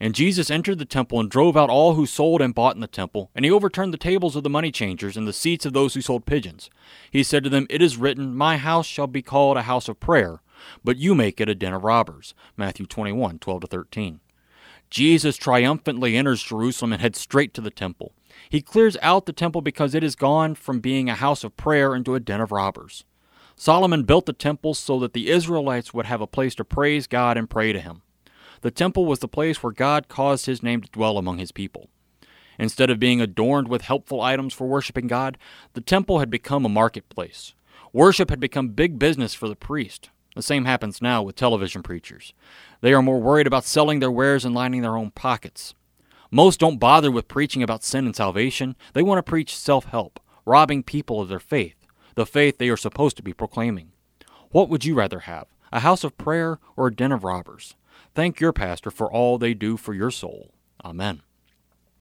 And Jesus entered the temple and drove out all who sold and bought in the temple, and he overturned the tables of the money changers and the seats of those who sold pigeons. He said to them, It is written, My house shall be called a house of prayer, but you make it a den of robbers. Matthew 21, 12 to 13. Jesus triumphantly enters Jerusalem and heads straight to the temple. He clears out the temple because it has gone from being a house of prayer into a den of robbers. Solomon built the temple so that the Israelites would have a place to praise God and pray to Him. The temple was the place where God caused his name to dwell among his people. Instead of being adorned with helpful items for worshiping God, the temple had become a marketplace. Worship had become big business for the priest. The same happens now with television preachers. They are more worried about selling their wares and lining their own pockets. Most don't bother with preaching about sin and salvation. They want to preach self help, robbing people of their faith, the faith they are supposed to be proclaiming. What would you rather have, a house of prayer or a den of robbers? Thank your pastor for all they do for your soul. Amen.